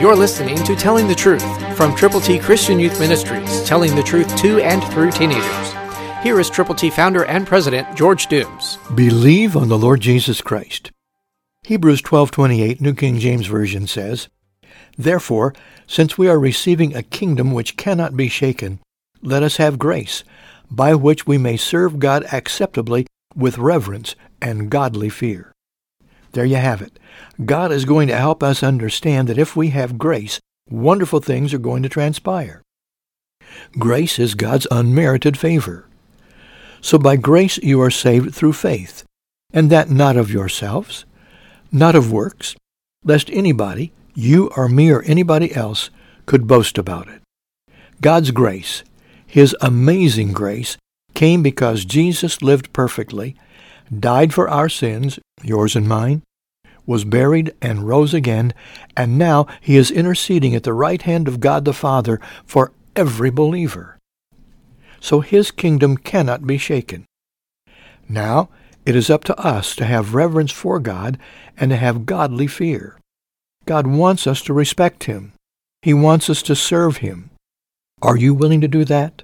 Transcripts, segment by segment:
You're listening to Telling the Truth from Triple T Christian Youth Ministries, telling the truth to and through teenagers. Here is Triple T founder and president George Dooms. Believe on the Lord Jesus Christ. Hebrews 12:28 New King James Version says, Therefore, since we are receiving a kingdom which cannot be shaken, let us have grace, by which we may serve God acceptably with reverence and godly fear. There you have it. God is going to help us understand that if we have grace, wonderful things are going to transpire. Grace is God's unmerited favor. So by grace you are saved through faith, and that not of yourselves, not of works, lest anybody, you or me or anybody else, could boast about it. God's grace, His amazing grace, came because Jesus lived perfectly, died for our sins, yours and mine, was buried and rose again, and now he is interceding at the right hand of God the Father for every believer. So his kingdom cannot be shaken. Now it is up to us to have reverence for God and to have godly fear. God wants us to respect him. He wants us to serve him. Are you willing to do that?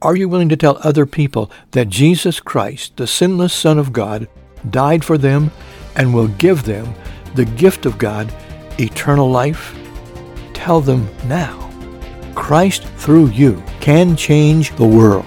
Are you willing to tell other people that Jesus Christ, the sinless Son of God, died for them and will give them the gift of God, eternal life? Tell them now. Christ through you can change the world.